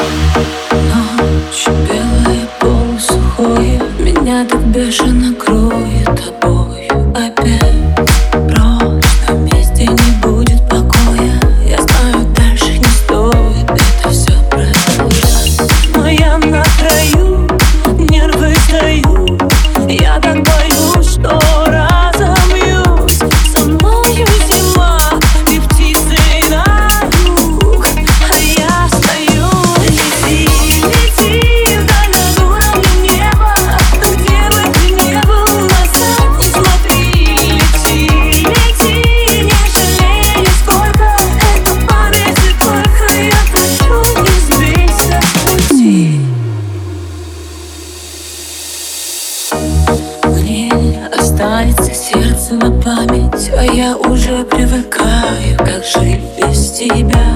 Ночь белая, полусухое Меня так бешено кроет Останется сердце на память А я уже привыкаю Как жить без тебя.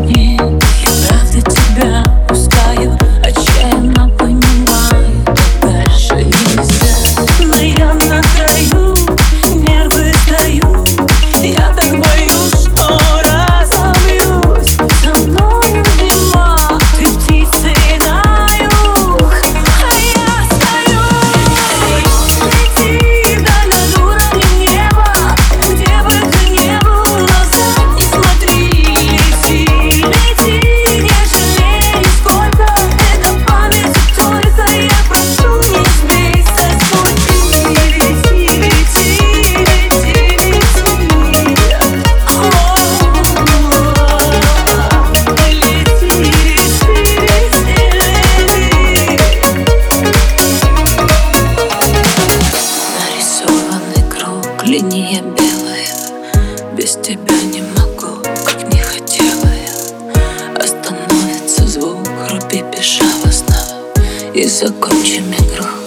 Нет, я тебя. без тебя не могу, как не хотела я. Остановится звук, руби пешава снова. И закончим игру.